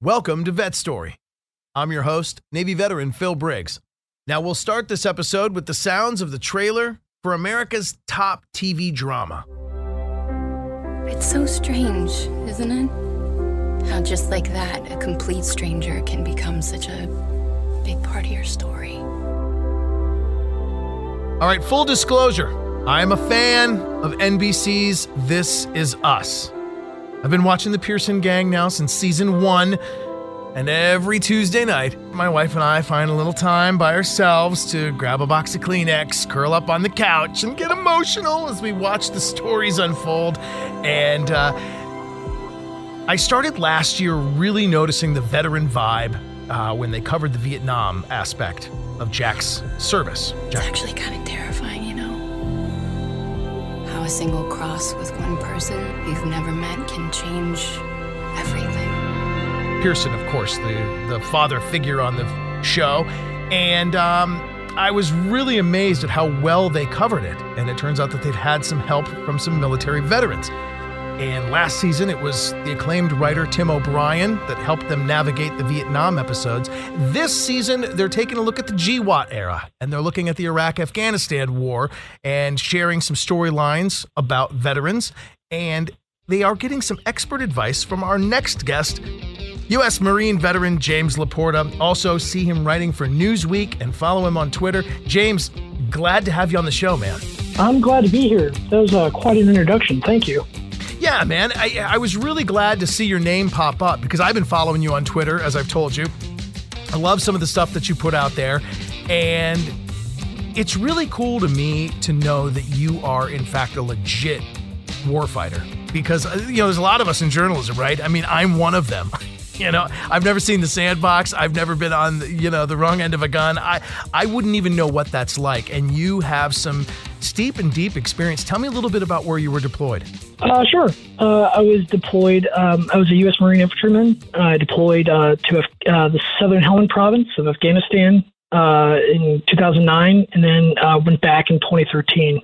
Welcome to Vet Story. I'm your host, Navy veteran Phil Briggs. Now we'll start this episode with the sounds of the trailer for America's top TV drama. It's so strange, isn't it? How just like that, a complete stranger can become such a big part of your story. All right, full disclosure I am a fan of NBC's This Is Us. I've been watching The Pearson Gang now since season one, and every Tuesday night, my wife and I find a little time by ourselves to grab a box of Kleenex, curl up on the couch, and get emotional as we watch the stories unfold. And uh, I started last year really noticing the veteran vibe uh, when they covered the Vietnam aspect of Jack's service. It's actually kind of terrifying, a single cross with one person you've never met can change everything. Pearson, of course, the, the father figure on the show. And um, I was really amazed at how well they covered it. And it turns out that they've had some help from some military veterans. And last season, it was the acclaimed writer Tim O'Brien that helped them navigate the Vietnam episodes. This season, they're taking a look at the GWOT era and they're looking at the Iraq Afghanistan war and sharing some storylines about veterans. And they are getting some expert advice from our next guest, U.S. Marine veteran James Laporta. Also, see him writing for Newsweek and follow him on Twitter. James, glad to have you on the show, man. I'm glad to be here. That was uh, quite an introduction. Thank you. Yeah, man. I, I was really glad to see your name pop up because I've been following you on Twitter, as I've told you. I love some of the stuff that you put out there. And it's really cool to me to know that you are, in fact, a legit warfighter because, uh, you know, there's a lot of us in journalism, right? I mean, I'm one of them. You know, I've never seen the sandbox. I've never been on, you know, the wrong end of a gun. I, I wouldn't even know what that's like. And you have some steep and deep experience. Tell me a little bit about where you were deployed. Uh, sure. Uh, I was deployed. Um, I was a U.S. Marine infantryman. I deployed uh, to uh, the Southern Helmand province of Afghanistan uh, in 2009, and then uh, went back in 2013.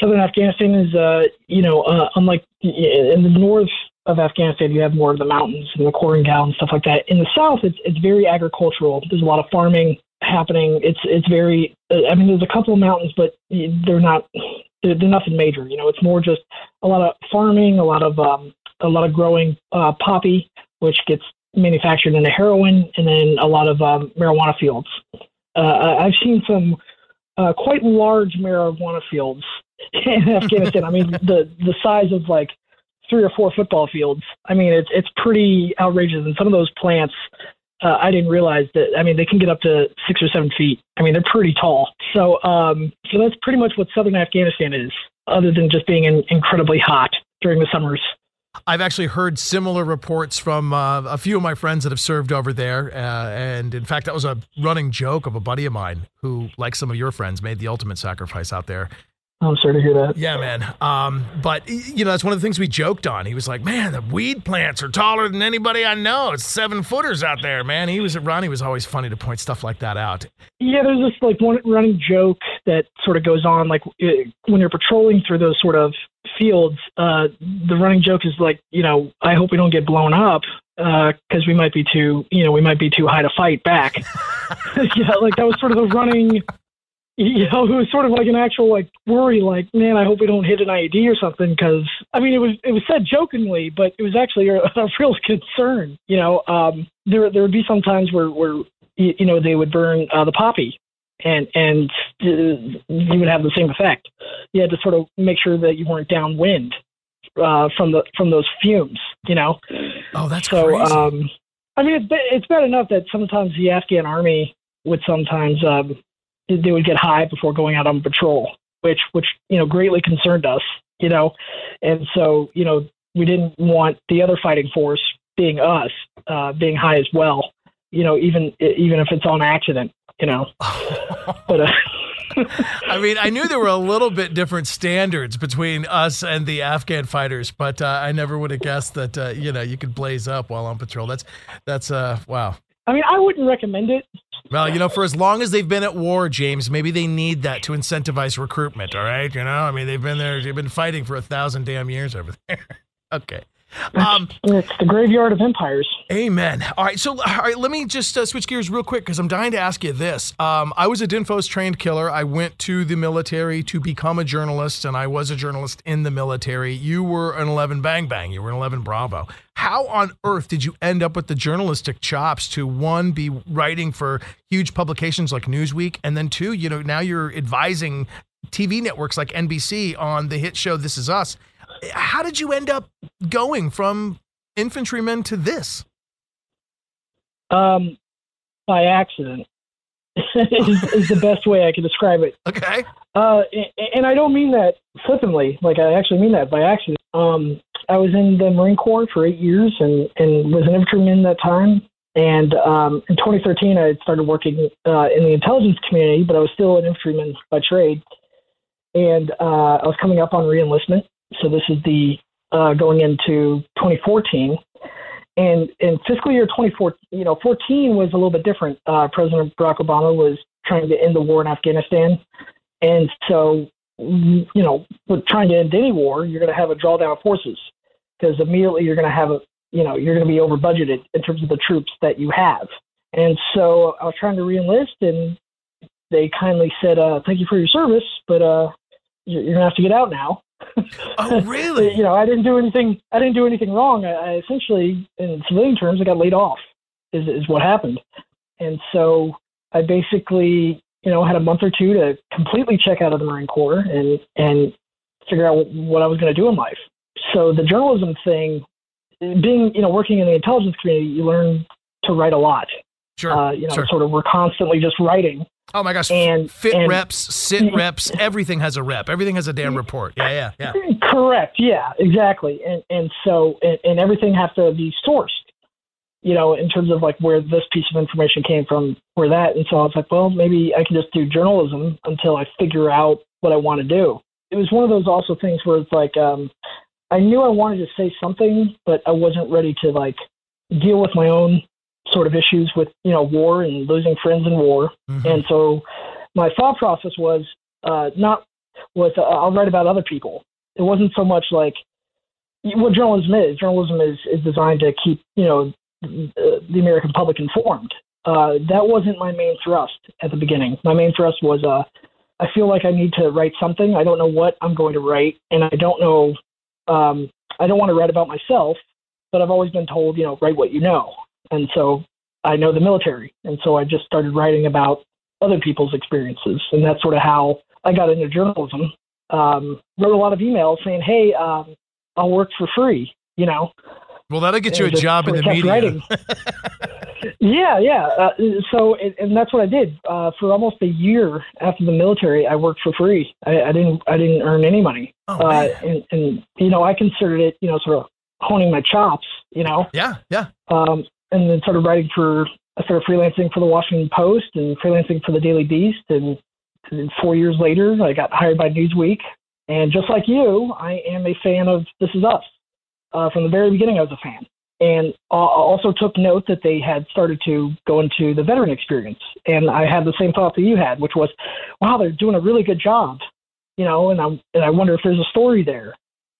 Southern Afghanistan is, you know, unlike in the north of Afghanistan, you have more of the mountains and the Korengal and stuff like that. In the south, it's it's very agricultural. There's a lot of farming happening. It's it's very. I mean, there's a couple of mountains, but they're not. They're, they're nothing major. You know, it's more just a lot of farming, a lot of um, a lot of growing uh, poppy, which gets manufactured into heroin, and then a lot of um, marijuana fields. Uh, I've seen some uh, quite large marijuana fields in Afghanistan. I mean, the the size of like three or four football fields. I mean, it's it's pretty outrageous. And some of those plants, uh, I didn't realize that. I mean, they can get up to six or seven feet. I mean, they're pretty tall. So, um, so that's pretty much what southern Afghanistan is, other than just being in, incredibly hot during the summers. I've actually heard similar reports from uh, a few of my friends that have served over there. Uh, and in fact, that was a running joke of a buddy of mine who, like some of your friends, made the ultimate sacrifice out there. I'm sorry to hear that. Yeah, man. Um, but you know, that's one of the things we joked on. He was like, "Man, the weed plants are taller than anybody I know. It's seven footers out there, man." He was Ronnie was always funny to point stuff like that out. Yeah, there's this like one running joke that sort of goes on, like when you're patrolling through those sort of fields. Uh, the running joke is like, you know, I hope we don't get blown up because uh, we might be too, you know, we might be too high to fight back. yeah, like that was sort of the running you know, it was sort of like an actual like worry, like, man, I hope we don't hit an IED or something, because I mean, it was it was said jokingly, but it was actually a, a real concern. You know, um, there there would be some times where where you know they would burn uh, the poppy, and and uh, you would have the same effect. You had to sort of make sure that you weren't downwind uh, from the from those fumes. You know. Oh, that's so. crazy. Um, I mean, it's it's bad enough that sometimes the Afghan army would sometimes um, they would get high before going out on patrol, which which you know greatly concerned us, you know, and so you know we didn't want the other fighting force being us uh, being high as well. You know, even even if it's on accident. You know, but. Uh, I mean, I knew there were a little bit different standards between us and the Afghan fighters, but uh, I never would have guessed that uh, you know you could blaze up while on patrol. That's that's uh wow. I mean, I wouldn't recommend it. Well, you know, for as long as they've been at war, James, maybe they need that to incentivize recruitment. All right, you know, I mean, they've been there, they've been fighting for a thousand damn years over there. okay. Um, it's the graveyard of empires. Amen. All right, so all right, let me just uh, switch gears real quick because I'm dying to ask you this. Um, I was a DINFOS trained killer. I went to the military to become a journalist, and I was a journalist in the military. You were an 11 Bang Bang. You were an 11 Bravo. How on earth did you end up with the journalistic chops to one be writing for huge publications like Newsweek, and then two, you know, now you're advising TV networks like NBC on the hit show This Is Us how did you end up going from infantrymen to this? Um, by accident is, is, the best way I can describe it. Okay. Uh, and, and, I don't mean that flippantly. Like I actually mean that by accident. Um, I was in the Marine Corps for eight years and, and was an infantryman that time. And um, in 2013, I had started working uh, in the intelligence community, but I was still an infantryman by trade. And uh, I was coming up on reenlistment so this is the uh, going into 2014. And in fiscal year 2014, you know, 14 was a little bit different. Uh, President Barack Obama was trying to end the war in Afghanistan. And so, you know, with trying to end any war, you're going to have a drawdown of forces because immediately you're going to have a, you know, you're going to be over budgeted in terms of the troops that you have. And so I was trying to reenlist and they kindly said, uh, thank you for your service, but uh, you're, you're going to have to get out now. Oh, really? you know, I didn't do anything. I didn't do anything wrong. I, I essentially, in civilian terms, I got laid off. Is is what happened, and so I basically, you know, had a month or two to completely check out of the Marine Corps and and figure out what I was going to do in life. So the journalism thing, being you know working in the intelligence community, you learn to write a lot. Sure. Uh, you know, sure. sort of we're constantly just writing Oh my gosh! And fit and, reps, sit reps, everything has a rep. Everything has a damn report. Yeah, yeah, yeah. Correct. Yeah, exactly. And and so and, and everything has to be sourced. You know, in terms of like where this piece of information came from, where that. And so I was like, well, maybe I can just do journalism until I figure out what I want to do. It was one of those also things where it's like, um, I knew I wanted to say something, but I wasn't ready to like deal with my own sort of issues with you know war and losing friends in war, mm-hmm. and so my thought process was uh, not was uh, I'll write about other people. It wasn't so much like what journalism is. Journalism is is designed to keep you know the American public informed. Uh, that wasn't my main thrust at the beginning. My main thrust was uh, I feel like I need to write something. I don't know what I'm going to write, and I don't know. Um, I don't want to write about myself, but I've always been told, you know, write what you know. And so I know the military. And so I just started writing about other people's experiences. And that's sort of how I got into journalism. Um, wrote a lot of emails saying, hey, um, I'll work for free, you know. Well, that'll get you a job in the media. yeah, yeah. Uh, so, and that's what I did uh, for almost a year after the military. I worked for free. I, I didn't. I didn't earn any money. Oh, uh, and, and you know, I considered it, you know, sort of honing my chops. You know. Yeah, yeah. Um, and then started writing for I started freelancing for the Washington Post and freelancing for the Daily Beast. And, and four years later I got hired by Newsweek. And just like you I am a fan of This Is Us uh, from the very beginning I was a fan. And also took note that they had started to go into the veteran experience. And I had the same thought that you had which was wow they're doing a really good job you know and I and I wonder if there's a story there.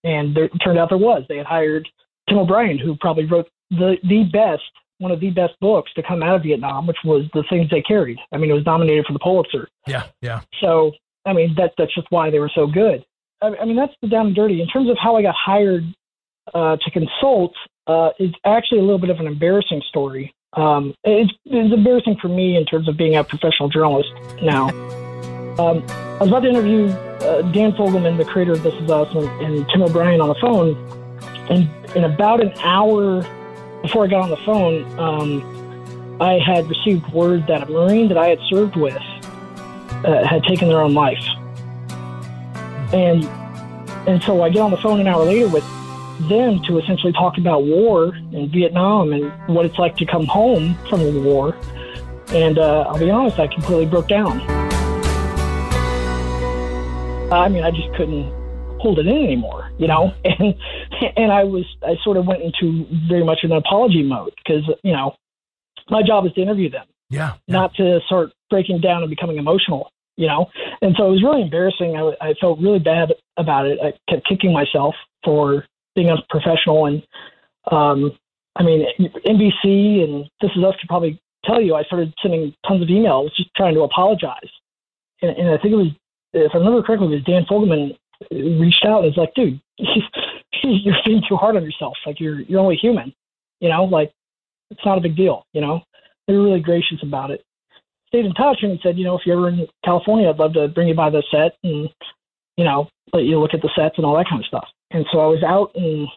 And there, it turned out there was. They had hired Tim O'Brien who probably wrote the the best one of the best books to come out of Vietnam, which was The Things They Carried. I mean, it was nominated for the Pulitzer. Yeah, yeah. So, I mean, that that's just why they were so good. I, I mean, that's the down and dirty. In terms of how I got hired uh, to consult, uh, it's actually a little bit of an embarrassing story. Um, it's, it's embarrassing for me in terms of being a professional journalist now. Um, I was about to interview uh, Dan Fogelman, the creator of This Is Us, and, and Tim O'Brien on the phone, and in about an hour before I got on the phone, um, I had received word that a Marine that I had served with uh, had taken their own life. And and so I get on the phone an hour later with them to essentially talk about war in Vietnam and what it's like to come home from a war. And uh, I'll be honest, I completely broke down. I mean, I just couldn't hold it in anymore, you know. And and I was I sort of went into very much an apology mode because you know my job is to interview them, Yeah. not to start breaking down and becoming emotional, you know. And so it was really embarrassing. I, I felt really bad about it. I kept kicking myself for being unprofessional. And um, I mean, NBC and This Is Us could probably tell you I started sending tons of emails just trying to apologize. And, and I think it was, if I remember correctly, it was Dan Fogelman reached out and was like, dude, you're being too hard on yourself. Like you're you're only human, you know. Like it's not a big deal, you know. They were really gracious about it. Stayed in touch and said, you know, if you're ever in California, I'd love to bring you by the set and you know let you look at the sets and all that kind of stuff. And so I was out and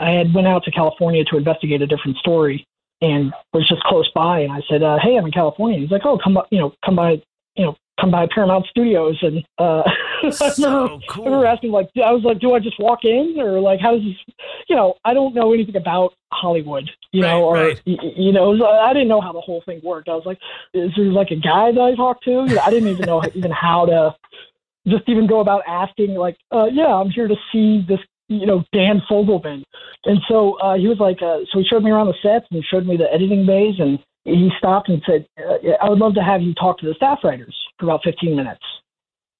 I had went out to California to investigate a different story and was just close by. And I said, uh, hey, I'm in California. He's like, oh, come by, you know, come by, you know, come by Paramount Studios and uh, I remember, cool. I remember asking like, I was like, do I just walk in or like, how does this, you know, I don't know anything about Hollywood, you Right, know, or, right. y- y- you know, so I didn't know how the whole thing worked. I was like, is there like a guy that I talk to? You I didn't even know even how to just even go about asking like, uh, yeah, I'm here to see this, you know, Dan Fogelman. And so uh, he was like, uh, so he showed me around the sets and he showed me the editing bays and he stopped and said, uh, I would love to have you talk to the staff writers for about 15 minutes.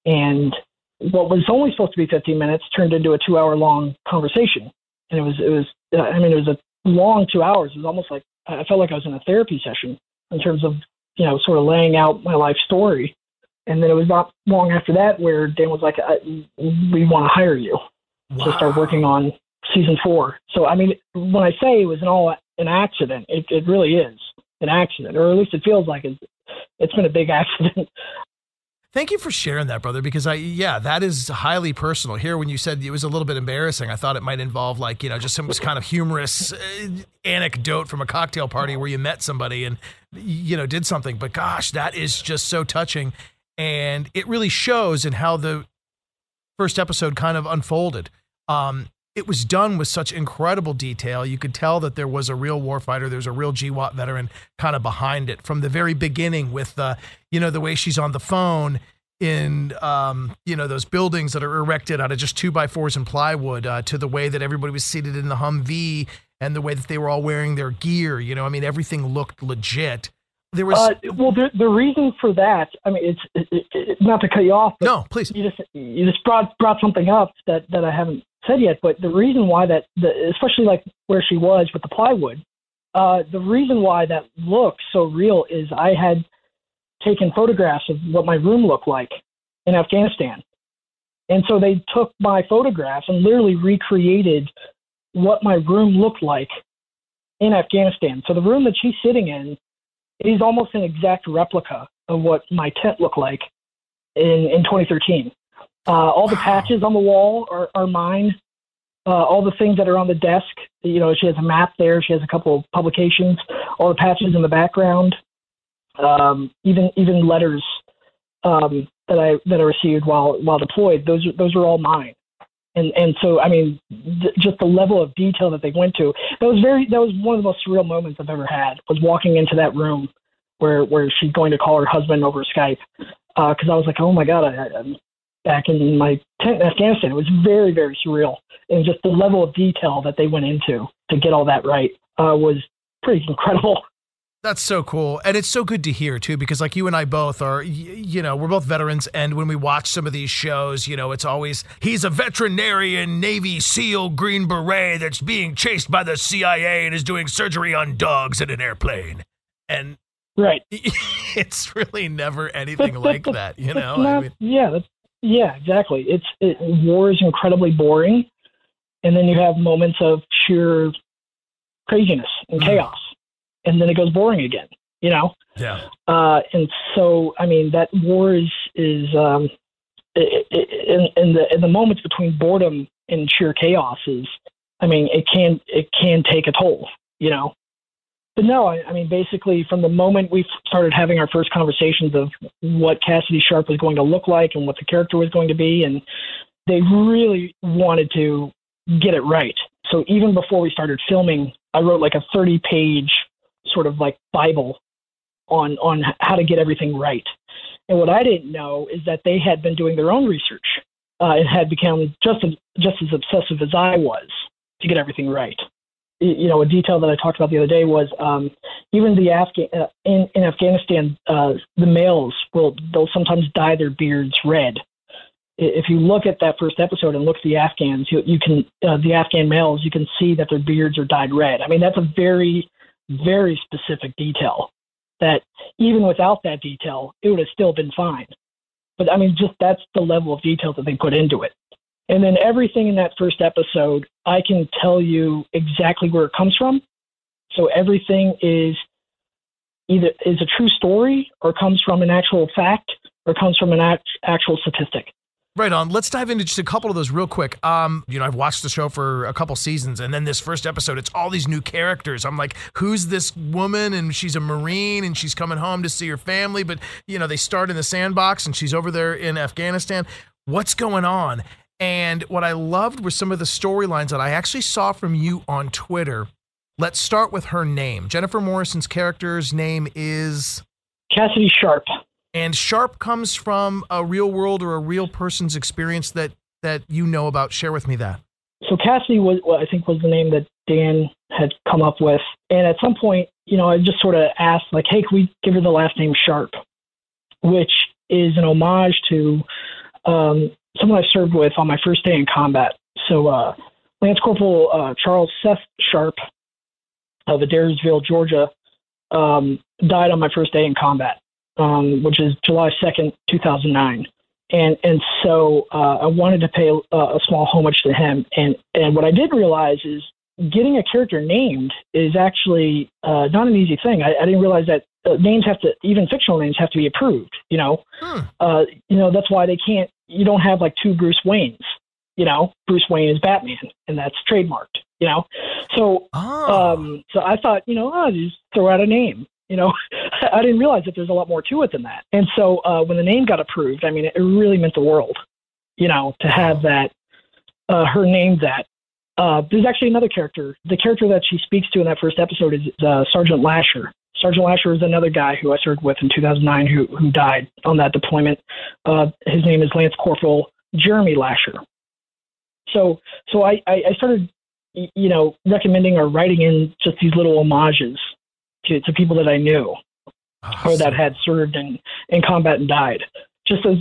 And what was only supposed to be 15 minutes turned into a two hour long conversation. And it was, it was, uh, I mean, it was a long two hours. It was almost like I felt like I was in a therapy session in terms of, you know, sort of laying out my life story. And then it was not long after that where Dan was like, I, "We want to hire you to start working on season four." So I mean, when I say it was an all an accident, it, it really is an accident, or at least it feels like it's it's been a big accident. Thank you for sharing that, brother, because I, yeah, that is highly personal. Here, when you said it was a little bit embarrassing, I thought it might involve, like, you know, just some kind of humorous uh, anecdote from a cocktail party where you met somebody and, you know, did something. But gosh, that is just so touching. And it really shows in how the first episode kind of unfolded. Um, it was done with such incredible detail. You could tell that there was a real warfighter, there's a real GWOT veteran kind of behind it from the very beginning with the, you know, the way she's on the phone in, um, you know, those buildings that are erected out of just two by fours and plywood uh, to the way that everybody was seated in the Humvee and the way that they were all wearing their gear. You know, I mean, everything looked legit. There was, Uh, well, the the reason for that, I mean, it's it, it, not to cut you off, but no, please. you just you just brought brought something up that that I haven't said yet. But the reason why that, the, especially like where she was with the plywood, uh, the reason why that looked so real is I had taken photographs of what my room looked like in Afghanistan, and so they took my photographs and literally recreated what my room looked like in Afghanistan. So the room that she's sitting in is almost an exact replica of what my tent looked like in, in 2013. Uh, all the patches on the wall are, are mine. Uh, all the things that are on the desk, you know, she has a map there. She has a couple of publications. All the patches in the background, um, even even letters um, that I that I received while while deployed. Those are those are all mine. And and so I mean, th- just the level of detail that they went to. That was very. That was one of the most surreal moments I've ever had. Was walking into that room where where she's going to call her husband over Skype because I was like, oh my god, I, I'm back in my tent in Afghanistan. It was very very surreal, and just the level of detail that they went into to get all that right uh, was pretty incredible. That's so cool. And it's so good to hear too, because like you and I both are, you know, we're both veterans. And when we watch some of these shows, you know, it's always, he's a veterinarian, Navy SEAL, Green Beret that's being chased by the CIA and is doing surgery on dogs in an airplane. And Right. it's really never anything like that, you know? Not- I mean, yeah, that's, yeah, exactly. It's it, war is incredibly boring, and then you have moments of sheer craziness and Mhm. chaos, and then it goes boring again. You know, yeah. uh, and so I mean that war is is um, in, in the in the moments between boredom and sheer chaos is, I mean, it can it can take a toll. You know. But no, I, I mean, basically, from the moment we started having our first conversations of what Cassidy Sharp was going to look like and what the character was going to be, and they really wanted to get it right. So even before we started filming, I wrote like a 30 page sort of like Bible on on how to get everything right. And what I didn't know is that they had been doing their own research uh, and had become just as, just as obsessive as I was to get everything right. You know, a detail that I talked about the other day was um, even the Afghan uh, in, in Afghanistan, uh, the males will they'll sometimes dye their beards red. If you look at that first episode and look at the Afghans, you, you can uh, the Afghan males, you can see that their beards are dyed red. I mean, that's a very very specific detail that even without that detail, it would have still been fine. But I mean, just that's the level of detail that they put into it. And then everything in that first episode, I can tell you exactly where it comes from. So everything is either is a true story or comes from an actual fact or comes from an act, actual statistic. Right on. Let's dive into just a couple of those real quick. Um, you know, I've watched the show for a couple seasons, and then this first episode, it's all these new characters. I'm like, who's this woman? And she's a Marine, and she's coming home to see her family. But you know, they start in the sandbox, and she's over there in Afghanistan. What's going on? And what I loved were some of the storylines that I actually saw from you on Twitter. Let's start with her name. Jennifer Morrison's character's name is Cassidy Sharp. And Sharp comes from a real world or a real person's experience that that you know about. Share with me that. So Cassie was, well, I think, was the name that Dan had come up with. And at some point, you know, I just sort of asked, like, "Hey, can we give her the last name Sharp?" Which is an homage to um, someone I served with on my first day in combat. So uh, Lance Corporal uh, Charles Seth Sharp of Adairsville, Georgia, um, died on my first day in combat um, which is July 2nd, 2009. And, and so uh, I wanted to pay a, a small homage to him. And, and what I did realize is getting a character named is actually uh, not an easy thing. I, I didn't realize that uh, names have to, even fictional names have to be approved. You know, hmm. uh, you know that's why they can't. You don't have like two Bruce Waynes. You know, Bruce Wayne is Batman, and that's trademarked. You know, so oh. um, so I thought, you know, oh, just throw out a name. You know, I didn't realize that there's a lot more to it than that. And so uh, when the name got approved, I mean, it really meant the world, you know, to have that, uh, her name that. Uh, there's actually another character. The character that she speaks to in that first episode is uh, Sergeant Lasher. Sergeant Lasher is another guy who I served with in 2009 who, who died on that deployment. Uh, his name is Lance Corporal Jeremy Lasher. So, so I, I started, you know, recommending or writing in just these little homages to, to people that I knew awesome. or that had served in, in combat and died. Just as,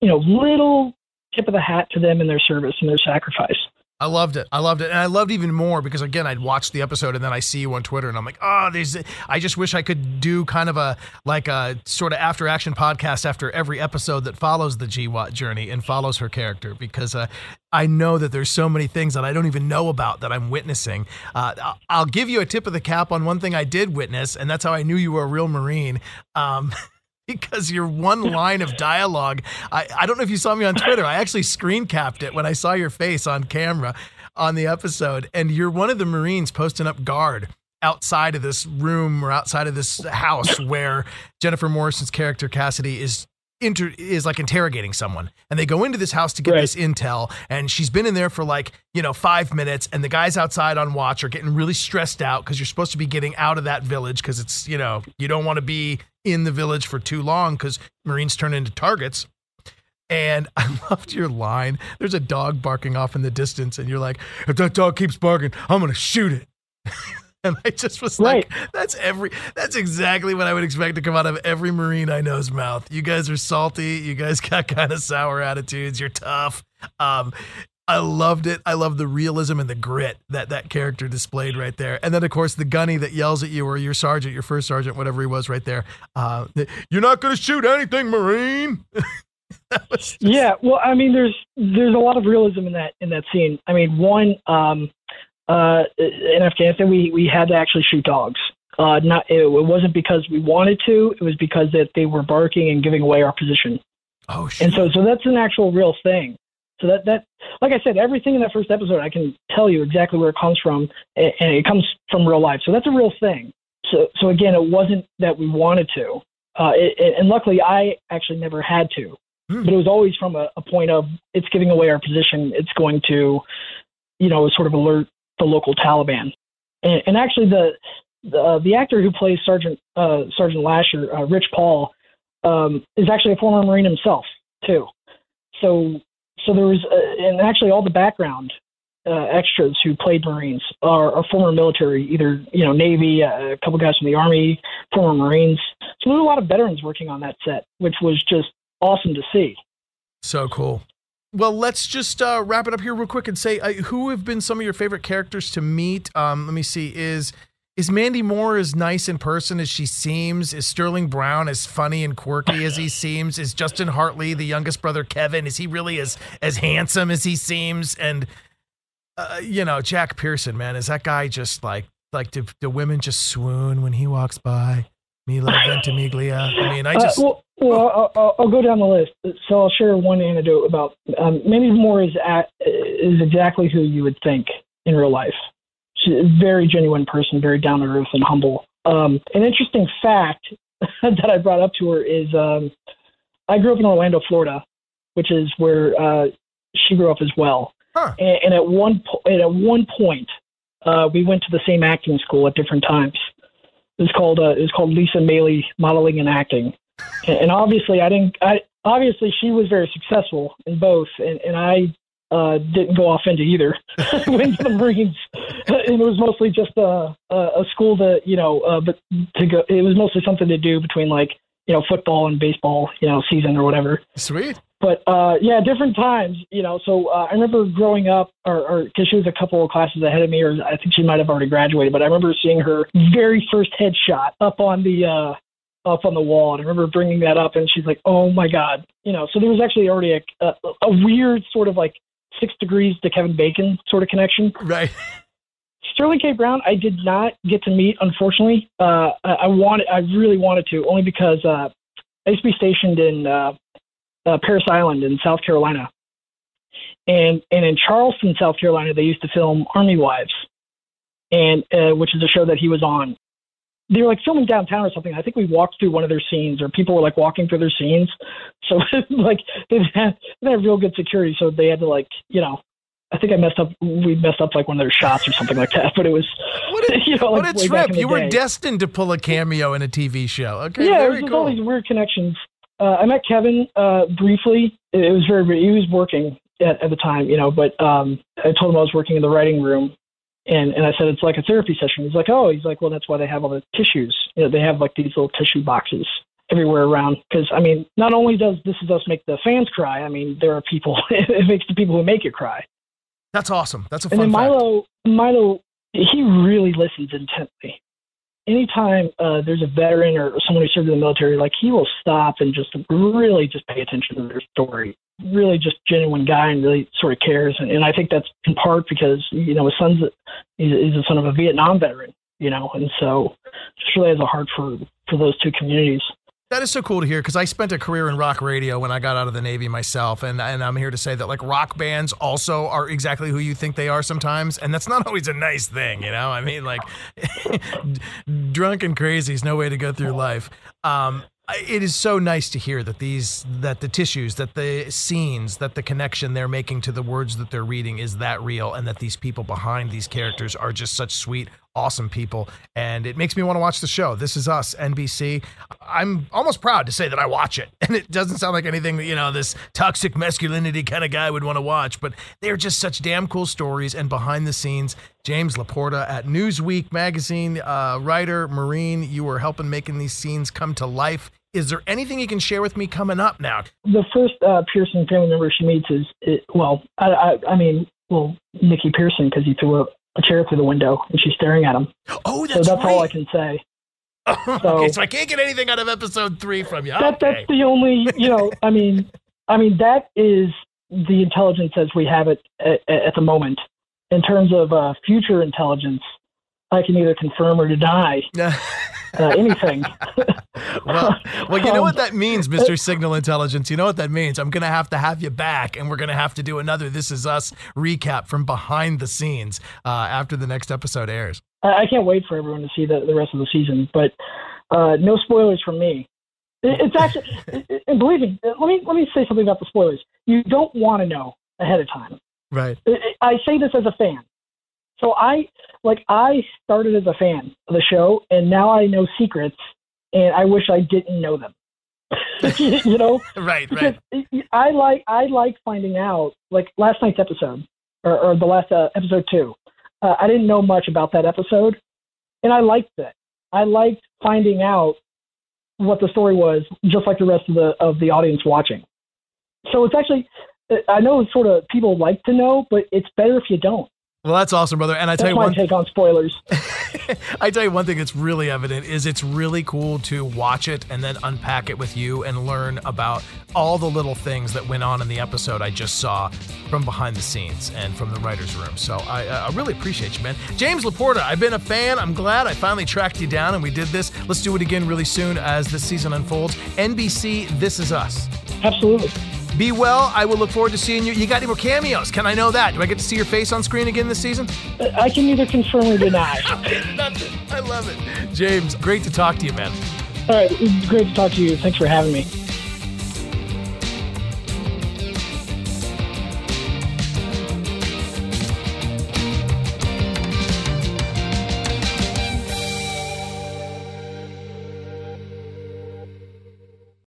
you know, little tip of the hat to them and their service and their sacrifice. I loved it. I loved it. And I loved even more because again, I'd watched the episode and then I see you on Twitter and I'm like, oh, these I just wish I could do kind of a like a sort of after action podcast after every episode that follows the GWOT journey and follows her character because uh, I know that there's so many things that I don't even know about that I'm witnessing. Uh, I'll give you a tip of the cap on one thing I did witness, and that's how I knew you were a real Marine. Um, because your one line of dialogue, I, I don't know if you saw me on Twitter. I actually screen capped it when I saw your face on camera on the episode. And you're one of the Marines posting up guard outside of this room or outside of this house where Jennifer Morrison's character Cassidy is inter- is like interrogating someone and they go into this house to get right. this intel and she's been in there for like you know five minutes and the guys outside on watch are getting really stressed out because you're supposed to be getting out of that village because it's you know you don't want to be in the village for too long because marines turn into targets and I loved your line. There's a dog barking off in the distance, and you're like, if that dog keeps barking, I'm going to shoot it. And I just was right. like, that's every that's exactly what I would expect to come out of every Marine I know's mouth. You guys are salty, you guys got kind of sour attitudes, you're tough. Um, I loved it. I love the realism and the grit that that character displayed right there. And then, of course, the gunny that yells at you, or your sergeant, your first sergeant, whatever he was, right there. Uh, You're not going to shoot anything, Marine. just... Yeah, well, I mean, there's there's a lot of realism in that in that scene. I mean, one, um, uh, in Afghanistan, we, we had to actually shoot dogs. Uh, not it, wasn't because we wanted to; it was because that they were barking and giving away our position. Oh, shit. And so, so that's an actual real thing. So that that, like I said, everything in that first episode, I can tell you exactly where it comes from, and, it comes from real life. So that's a real thing. So, so again, it wasn't that we wanted to, uh, it, it, and luckily, I actually never had to. Hmm. But it was always from a, a point of it's giving away our position. It's going to you know, sort of alert the local Taliban. And, and actually, the the, uh, the actor who plays Sergeant uh, Sergeant Lasher, uh, Rich Paul, um, is actually a former Marine himself too. So so there was, uh, and actually all the background extras who played Marines are, are, former military, either you know Navy, a couple guys from the Army, former Marines. So there were a lot of veterans working on that set, which was just awesome to see. So cool. Well, let's just uh, wrap it up here real quick and say uh, who have been some of your favorite characters to meet. Um, let me see. Is is Mandy Moore as nice in person as she seems? Is Sterling Brown as funny and quirky as he seems? Is Justin Hartley, the youngest brother Kevin, is he really as as handsome as he seems? And uh, you know, Jack Pearson, man, is that guy just like like do, do women just swoon when he walks by? Milo Ventimiglia. I mean, I uh, just. Well, well I'll, I'll, go down the list. So I'll share one anecdote about um, Mandy Moore is at, is exactly who you would think in real life. She's a very genuine person, very down to earth and humble. Um, an interesting fact that I brought up to her is um, I grew up in Orlando, Florida, which is where uh, she grew up as well. Huh. And, and, at one po- and at one point, uh, we went to the same acting school at different times. It was called uh, it was called Lisa Maile Modeling and Acting, and, obviously I didn't. I obviously she was very successful in both, and, and I uh, didn't go off into either. went to the Marines, and it was mostly just a, a, a school that you know, uh, but to go. It was mostly something to do between like you know football and baseball, you know, season or whatever. Sweet. But uh, yeah, different times, you know. So uh, I remember growing up, or because she was a couple of classes ahead of me, or I think she might have already graduated. But I remember seeing her very first headshot up on the uh, up on the wall, and I remember bringing that up, and she's like, "Oh my god," you know. So there was actually already a, a, a weird sort of like six degrees to Kevin Bacon sort of connection. Right. Sterling K. Brown, I did not get to meet, unfortunately. Uh, I, I wanted, I really wanted to, only because uh, I used to be stationed in uh, uh, Parris Island in South Carolina, and and in Charleston, South Carolina, they used to film Army Wives, and uh, which is a show that he was on. They were like filming downtown or something. I think we walked through one of their scenes, or people were like walking through their scenes. So like they had they had real good security, so they had to like you know I think I messed up. We messed up like one of their shots or something like that. But it was what a, you know, like what a trip! You were destined to pull a cameo in a TV show. Okay, yeah, very it was cool. all these weird connections. Uh, I met Kevin uh, briefly. It, was very, he was working at, at the time, you know, but um, I told him I was working in the writing room. And, and I said, it's like a therapy session. He's like, oh, he's like, well, that's why they have all the tissues. You know, they have like these little tissue boxes everywhere around. Because, I mean, not only does This Is Us make the fans cry, I mean, there are people, it makes the people who make it cry. That's awesome. That's a fun And then Milo, fact. Milo, he really listens intently anytime uh, there's a veteran or someone who served in the military, like he will stop and just really just pay attention to their story. Really, just genuine guy and really sort of cares. And, and I think that's in part because you know his son's he's, he's the son of a Vietnam veteran, you know, and so just really has a heart for for those two communities. That is so cool to hear because I spent a career in rock radio when I got out of the Navy myself. And, and I'm here to say that like rock bands also are exactly who you think they are sometimes. And that's not always a nice thing, you know? I mean, like drunk and crazy is no way to go through life. Um, it is so nice to hear that these that the tissues that the scenes that the connection they're making to the words that they're reading is that real and that these people behind these characters are just such sweet awesome people and it makes me want to watch the show. This is us nbc i'm almost proud to say that i watch it and it doesn't sound like anything you know this toxic masculinity kind of guy would want to watch but they're just such damn cool stories and behind the scenes. James laporta at newsweek magazine uh, writer marine you were helping making these scenes come to life. Is there anything you can share with me coming up now? The first uh, pearson family member she meets is it, well I, I, I mean well Nicky Pearson because he threw a a chair through the window and she's staring at him. Oh, that's So that's right. all I can say. so, okay, so I can't get anything out of episode three from you. That, okay. That's the only, you know, I mean, I mean that is the intelligence as we have it at, at the moment. In terms of uh, future intelligence, I can either confirm or deny uh, anything. well, well, you know what that means, Mr. Signal Intelligence. You know what that means. I'm going to have to have you back, and we're going to have to do another "This Is Us" recap from behind the scenes uh, after the next episode airs. I can't wait for everyone to see the, the rest of the season, but uh, no spoilers from me. It's actually, and believe me, let me let me say something about the spoilers. You don't want to know ahead of time Right. I say this as a fan. So I like I started as a fan of the show, and now I know secrets, and I wish I didn't know them. you know, right, right. I like I like finding out. Like last night's episode, or, or the last uh, episode two. Uh, I didn't know much about that episode, and I liked it. I liked finding out what the story was, just like the rest of the of the audience watching. So it's actually, I know sort of people like to know, but it's better if you don't. Well, that's awesome, brother. And I tell that's you one take on spoilers. I tell you one thing that's really evident is it's really cool to watch it and then unpack it with you and learn about all the little things that went on in the episode I just saw from behind the scenes and from the writers' room. So I, I really appreciate you, man. James Laporta, I've been a fan. I'm glad I finally tracked you down and we did this. Let's do it again really soon as this season unfolds. NBC, This Is Us. Absolutely. Be well. I will look forward to seeing you. You got any more cameos? Can I know that? Do I get to see your face on screen again this season? I can neither confirm or deny. I love it. James, great to talk to you, man. All right. Great to talk to you. Thanks for having me.